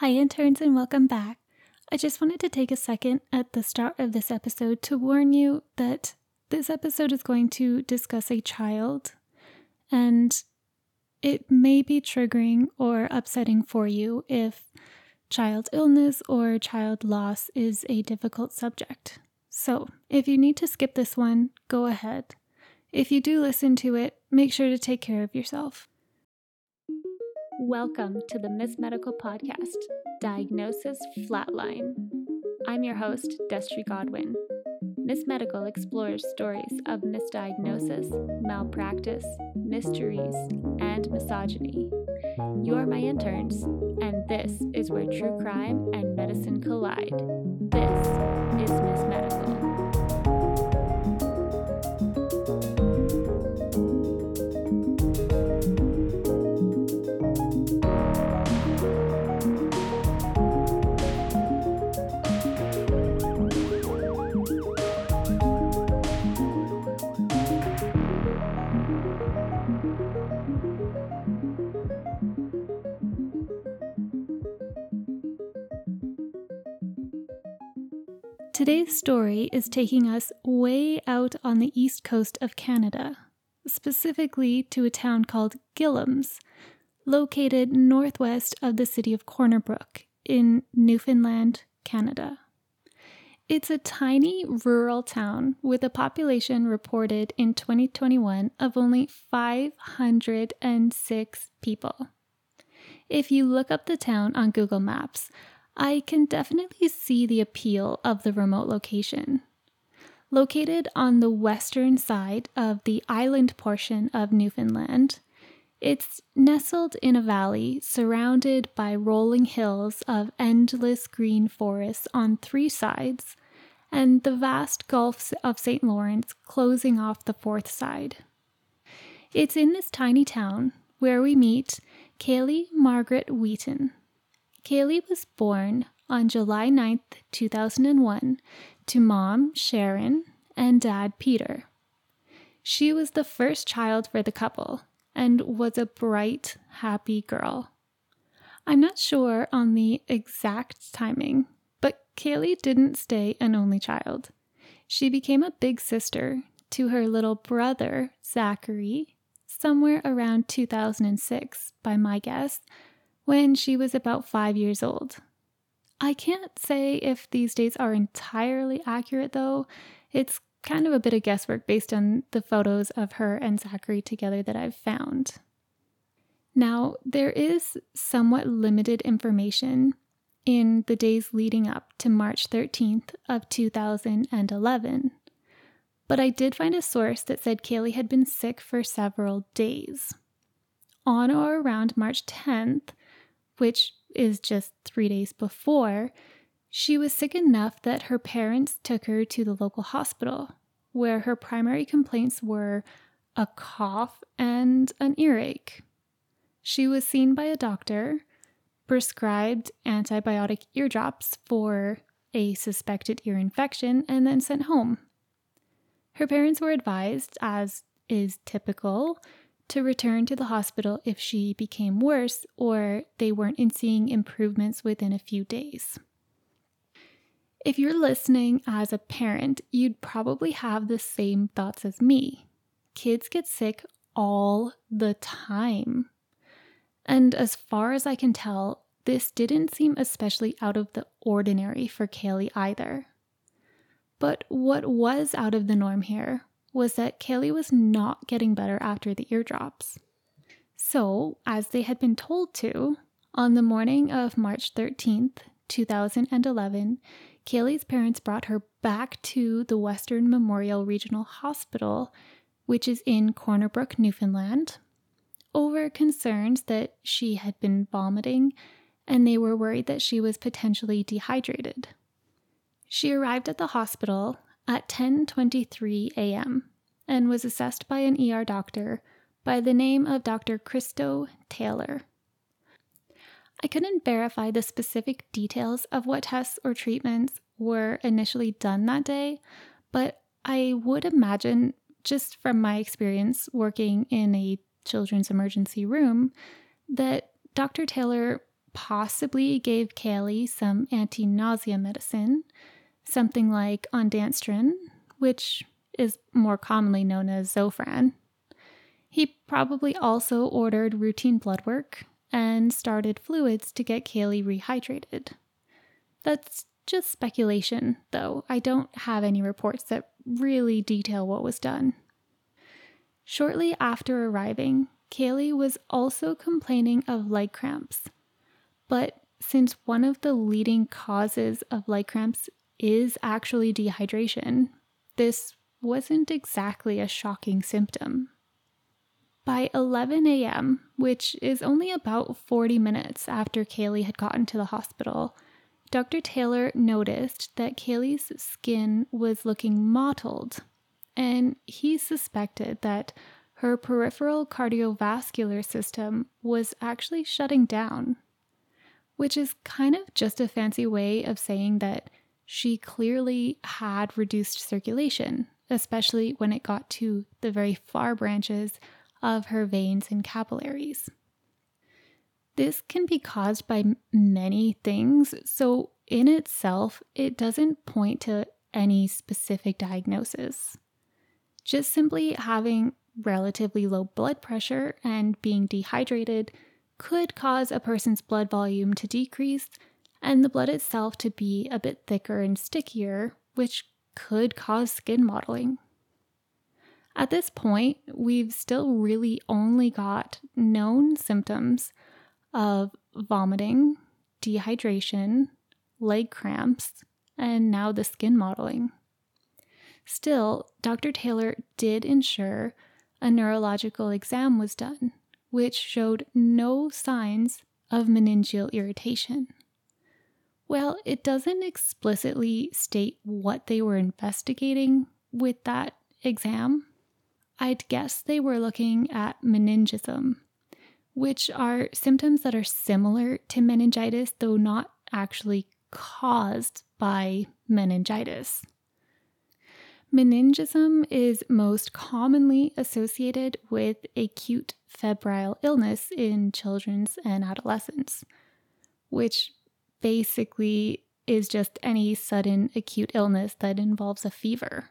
Hi, interns, and welcome back. I just wanted to take a second at the start of this episode to warn you that this episode is going to discuss a child, and it may be triggering or upsetting for you if child illness or child loss is a difficult subject. So, if you need to skip this one, go ahead. If you do listen to it, make sure to take care of yourself. Welcome to the Miss Medical Podcast, Diagnosis Flatline. I'm your host, Destry Godwin. Miss Medical explores stories of misdiagnosis, malpractice, mysteries, and misogyny. You're my interns, and this is where true crime and medicine collide. This is Miss Medical. Today's story is taking us way out on the east coast of Canada, specifically to a town called Gillams, located northwest of the city of Corner Brook in Newfoundland, Canada. It's a tiny rural town with a population reported in 2021 of only 506 people. If you look up the town on Google Maps, I can definitely see the appeal of the remote location. Located on the western side of the island portion of Newfoundland, it's nestled in a valley surrounded by rolling hills of endless green forests on three sides, and the vast Gulf of St. Lawrence closing off the fourth side. It's in this tiny town where we meet Kaylie Margaret Wheaton, Kaylie was born on July 9th, 2001, to mom, Sharon, and dad, Peter. She was the first child for the couple and was a bright, happy girl. I'm not sure on the exact timing, but Kaylie didn't stay an only child. She became a big sister to her little brother, Zachary, somewhere around 2006, by my guess, when she was about five years old. I can't say if these dates are entirely accurate though. It's kind of a bit of guesswork based on the photos of her and Zachary together that I've found. Now, there is somewhat limited information in the days leading up to March 13th of 2011. But I did find a source that said Kaylie had been sick for several days. On or around March 10th, which is just three days before, she was sick enough that her parents took her to the local hospital, where her primary complaints were a cough and an earache. She was seen by a doctor, prescribed antibiotic eardrops for a suspected ear infection, and then sent home. Her parents were advised, as is typical, to return to the hospital if she became worse or they weren't seeing improvements within a few days. If you're listening as a parent, you'd probably have the same thoughts as me. Kids get sick all the time. And as far as I can tell, this didn't seem especially out of the ordinary for Kaylie either. But what was out of the norm here was that Kaylie was not getting better after the eardrops. So, as they had been told to, on the morning of March 13th, 2011, Kaylie's parents brought her back to the Western Memorial Regional Hospital, which is in Corner Brook, Newfoundland, over concerns that she had been vomiting and they were worried that she was potentially dehydrated. She arrived at the hospital at 10:23 a.m. and was assessed by an ER doctor by the name of Dr. Christo Taylor. I couldn't verify the specific details of what tests or treatments were initially done that day, but I would imagine, just from my experience working in a children's emergency room, that Dr. Taylor possibly gave Kaylie some anti nausea medicine, something like ondansetron, which is more commonly known as Zofran. He probably also ordered routine blood work and started fluids to get Kaylie rehydrated. That's just speculation, though. I don't have any reports that really detail what was done. Shortly after arriving, Kaylie was also complaining of leg cramps. But since one of the leading causes of leg cramps is actually dehydration, this wasn't exactly a shocking symptom. By 11 a.m., which is only about 40 minutes after Kaylie had gotten to the hospital, Dr. Taylor noticed that Kaylie's skin was looking mottled, and he suspected that her peripheral cardiovascular system was actually shutting down, which is kind of just a fancy way of saying that she clearly had reduced circulation, especially when it got to the very far branches of her veins and capillaries. This can be caused by many things, so in itself, it doesn't point to any specific diagnosis. Just simply having relatively low blood pressure and being dehydrated could cause a person's blood volume to decrease and the blood itself to be a bit thicker and stickier, which could cause skin mottling. At this point, we've still really only got known symptoms of vomiting, dehydration, leg cramps, and now the skin mottling. Still, Dr. Taylor did ensure a neurological exam was done, which showed no signs of meningeal irritation. Well, it doesn't explicitly state what they were investigating with that exam. I'd guess they were looking at meningism, which are symptoms that are similar to meningitis, though not actually caused by meningitis. Meningism is most commonly associated with acute febrile illness in children and adolescents, which basically is just any sudden acute illness that involves a fever.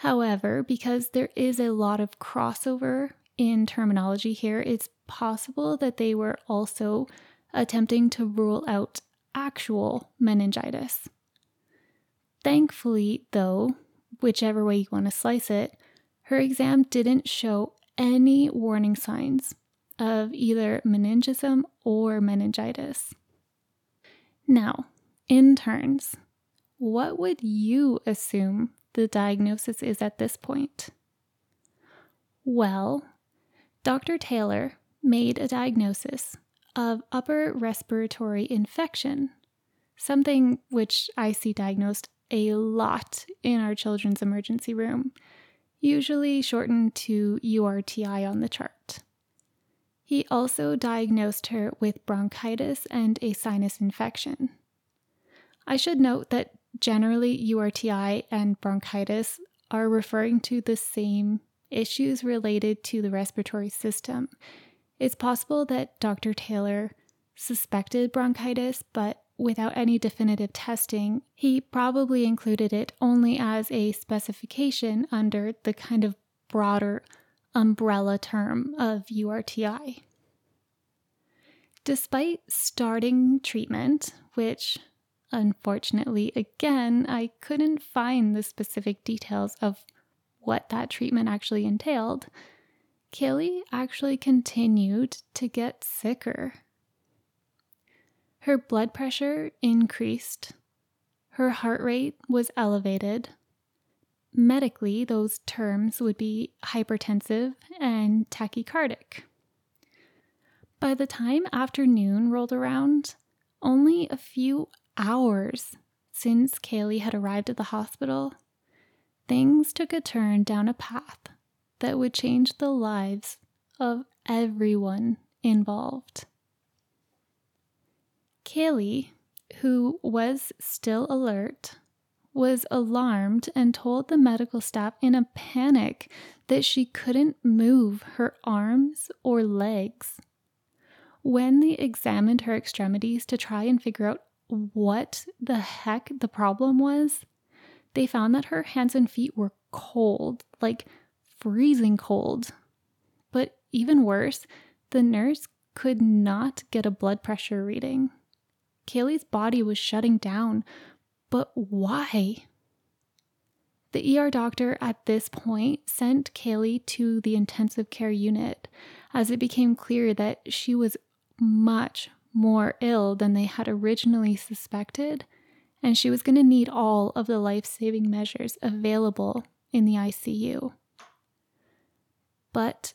However, because there is a lot of crossover in terminology here, it's possible that they were also attempting to rule out actual meningitis. Thankfully, though, whichever way you want to slice it, her exam didn't show any warning signs of either meningism or meningitis. Now, interns, what would you assume the diagnosis is at this point? Well, Dr. Taylor made a diagnosis of upper respiratory infection, something which I see diagnosed a lot in our children's emergency room, usually shortened to URTI on the chart. He also diagnosed her with bronchitis and a sinus infection. I should note that generally URTI and bronchitis are referring to the same issues related to the respiratory system. It's possible that Dr. Taylor suspected bronchitis, but without any definitive testing, he probably included it only as a specification under the kind of broader umbrella term of URTI. Despite starting treatment, which unfortunately, again, I couldn't find the specific details of what that treatment actually entailed, Kaylie actually continued to get sicker her blood pressure increased. Her heart rate was elevated. Medically, those terms would be hypertensive and tachycardic. By the time afternoon rolled around, only a few hours since Kaylie had arrived at the hospital, things took a turn down a path that would change the lives of everyone involved. Kaylie, who was still alert, was alarmed and told the medical staff in a panic that she couldn't move her arms or legs. when they examined her extremities to try and figure out what the heck the problem was, they found that her hands and feet were cold, like freezing cold. But even worse, the nurse could not get a blood pressure reading. Kaylie's body was shutting down, but why? The ER doctor at this point sent Kaylie to the intensive care unit as it became clear that she was much more ill than they had originally suspected, and she was going to need all of the life saving measures available in the ICU. But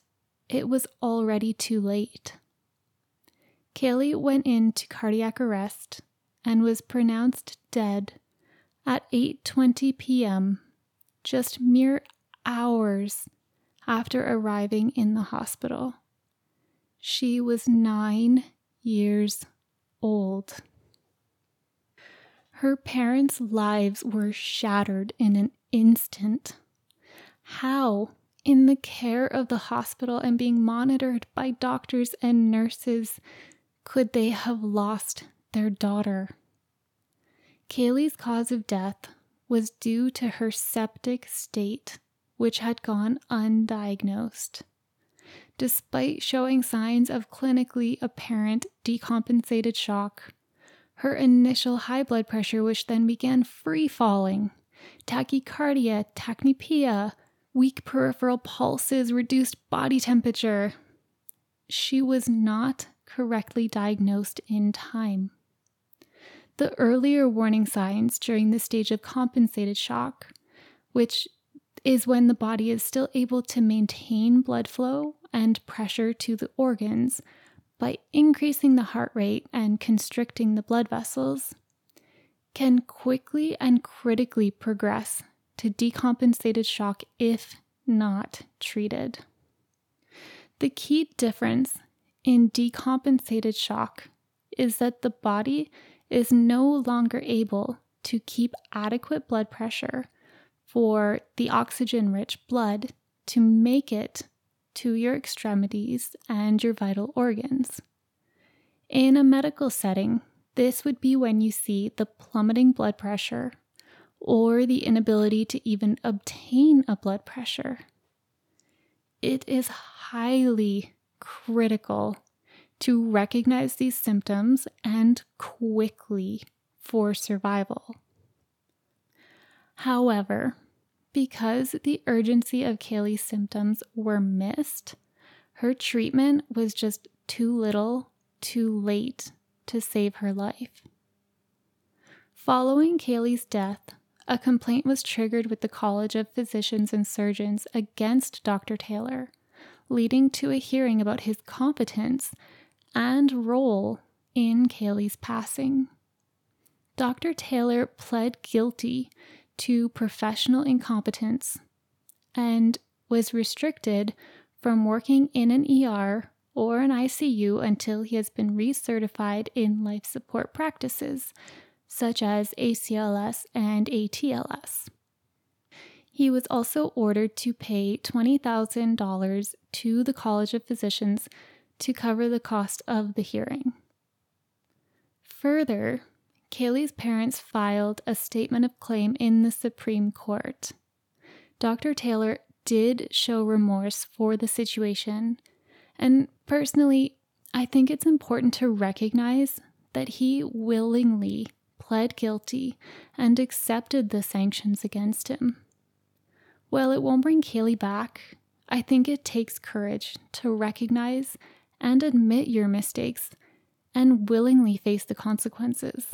it was already too late. Kaylie went into cardiac arrest and was pronounced dead at 8:20 p.m just mere hours after arriving in the hospital. She was nine years old. Her parents' lives were shattered in an instant. How, in the care of the hospital and being monitored by doctors and nurses, could they have lost their daughter? Kaylie's cause of death was due to her septic state, which had gone undiagnosed. Despite showing signs of clinically apparent decompensated shock, her initial high blood pressure, which then began free falling, tachycardia, tachypnea, weak peripheral pulses, reduced body temperature. She was not correctly diagnosed in time. The earlier warning signs during the stage of compensated shock, which is when the body is still able to maintain blood flow and pressure to the organs by increasing the heart rate and constricting the blood vessels, can quickly and critically progress to decompensated shock if not treated. The key difference in decompensated shock is that the body is no longer able to keep adequate blood pressure for the oxygen rich blood to make it to your extremities and your vital organs. In a medical setting, this would be when you see the plummeting blood pressure or the inability to even obtain a blood pressure. It is highly critical to recognize these symptoms and quickly for survival. However, because the urgency of Kaylie's symptoms were missed, her treatment was just too little, too late to save her life. Following Kaylie's death, a complaint was triggered with the College of Physicians and Surgeons against Dr. Taylor, leading to a hearing about his competence and role in Kaylie's passing. Dr. Taylor pled guilty to professional incompetence and was restricted from working in an ER or an ICU until he has been recertified in life support practices, such as ACLS and ATLS. He was also ordered to pay $20,000 to the College of Physicians to cover the cost of the hearing. Further, Kaylie's parents filed a statement of claim in the Supreme Court. Dr. Taylor did show remorse for the situation, and personally, I think it's important to recognize that he willingly pled guilty and accepted the sanctions against him. While it won't bring Kaylie back, I think it takes courage to recognize and admit your mistakes and willingly face the consequences.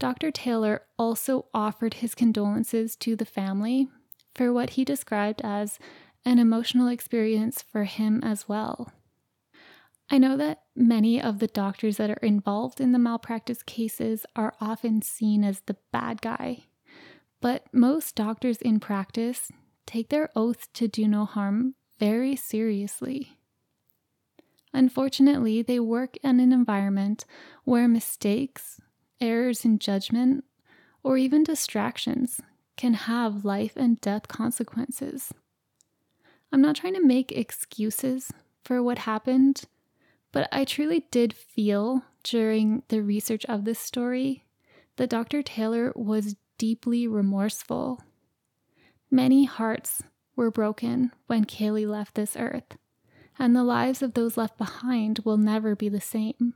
Dr. Taylor also offered his condolences to the family for what he described as an emotional experience for him as well. I know that many of the doctors that are involved in the malpractice cases are often seen as the bad guy, but most doctors in practice take their oath to do no harm very seriously. Unfortunately, they work in an environment where mistakes, errors in judgment, or even distractions can have life and death consequences. I'm not trying to make excuses for what happened, But I truly did feel during the research of this story that Dr. Taylor was deeply remorseful. Many hearts were broken when Kaylie left this earth, and the lives of those left behind will never be the same.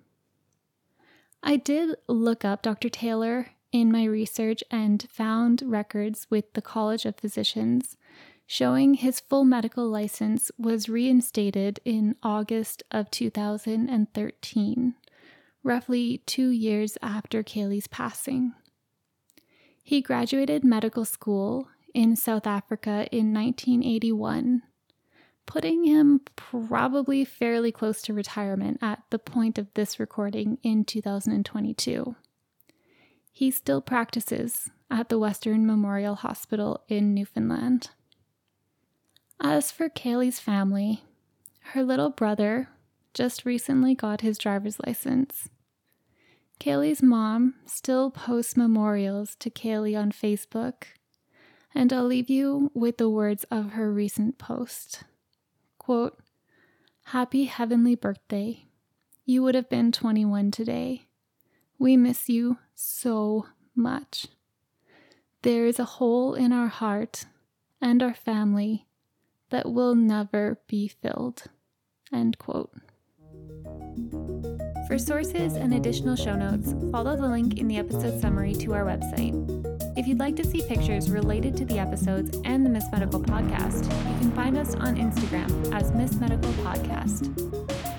I did look up Dr. Taylor in my research and found records with the College of Physicians showing his full medical license was reinstated in August of 2013, roughly two years after Kaylie's passing. He graduated medical school in South Africa in 1981, putting him probably fairly close to retirement at the point of this recording in 2022. He still practices at the Western Memorial Hospital in Newfoundland. As for Kaylie's family, her little brother just recently got his driver's license. Kaylie's mom still posts memorials to Kaylie on Facebook, and I'll leave you with the words of her recent post. Quote, Happy heavenly birthday. You would have been 21 today. We miss you so much. There is a hole in our heart and our family that will never be filled. End quote. For sources and additional show notes, follow the link in the episode summary to our website. If you'd like to see pictures related to the episodes and the Miss Medical podcast, you can find us on Instagram as Miss Medical Podcast.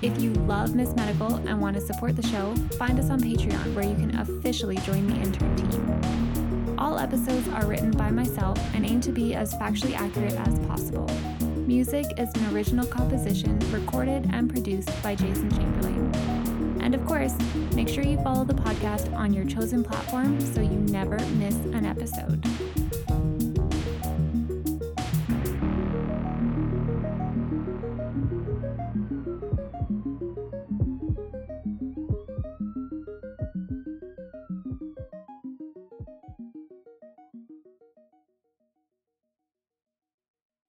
If you love Miss Medical and want to support the show, find us on Patreon where you can officially join the intern team. All episodes are written by myself and aim to be as factually accurate as possible. Music is an original composition recorded and produced by Jason Chamberlain. And of course, make sure you follow the podcast on your chosen platform so you never miss an episode.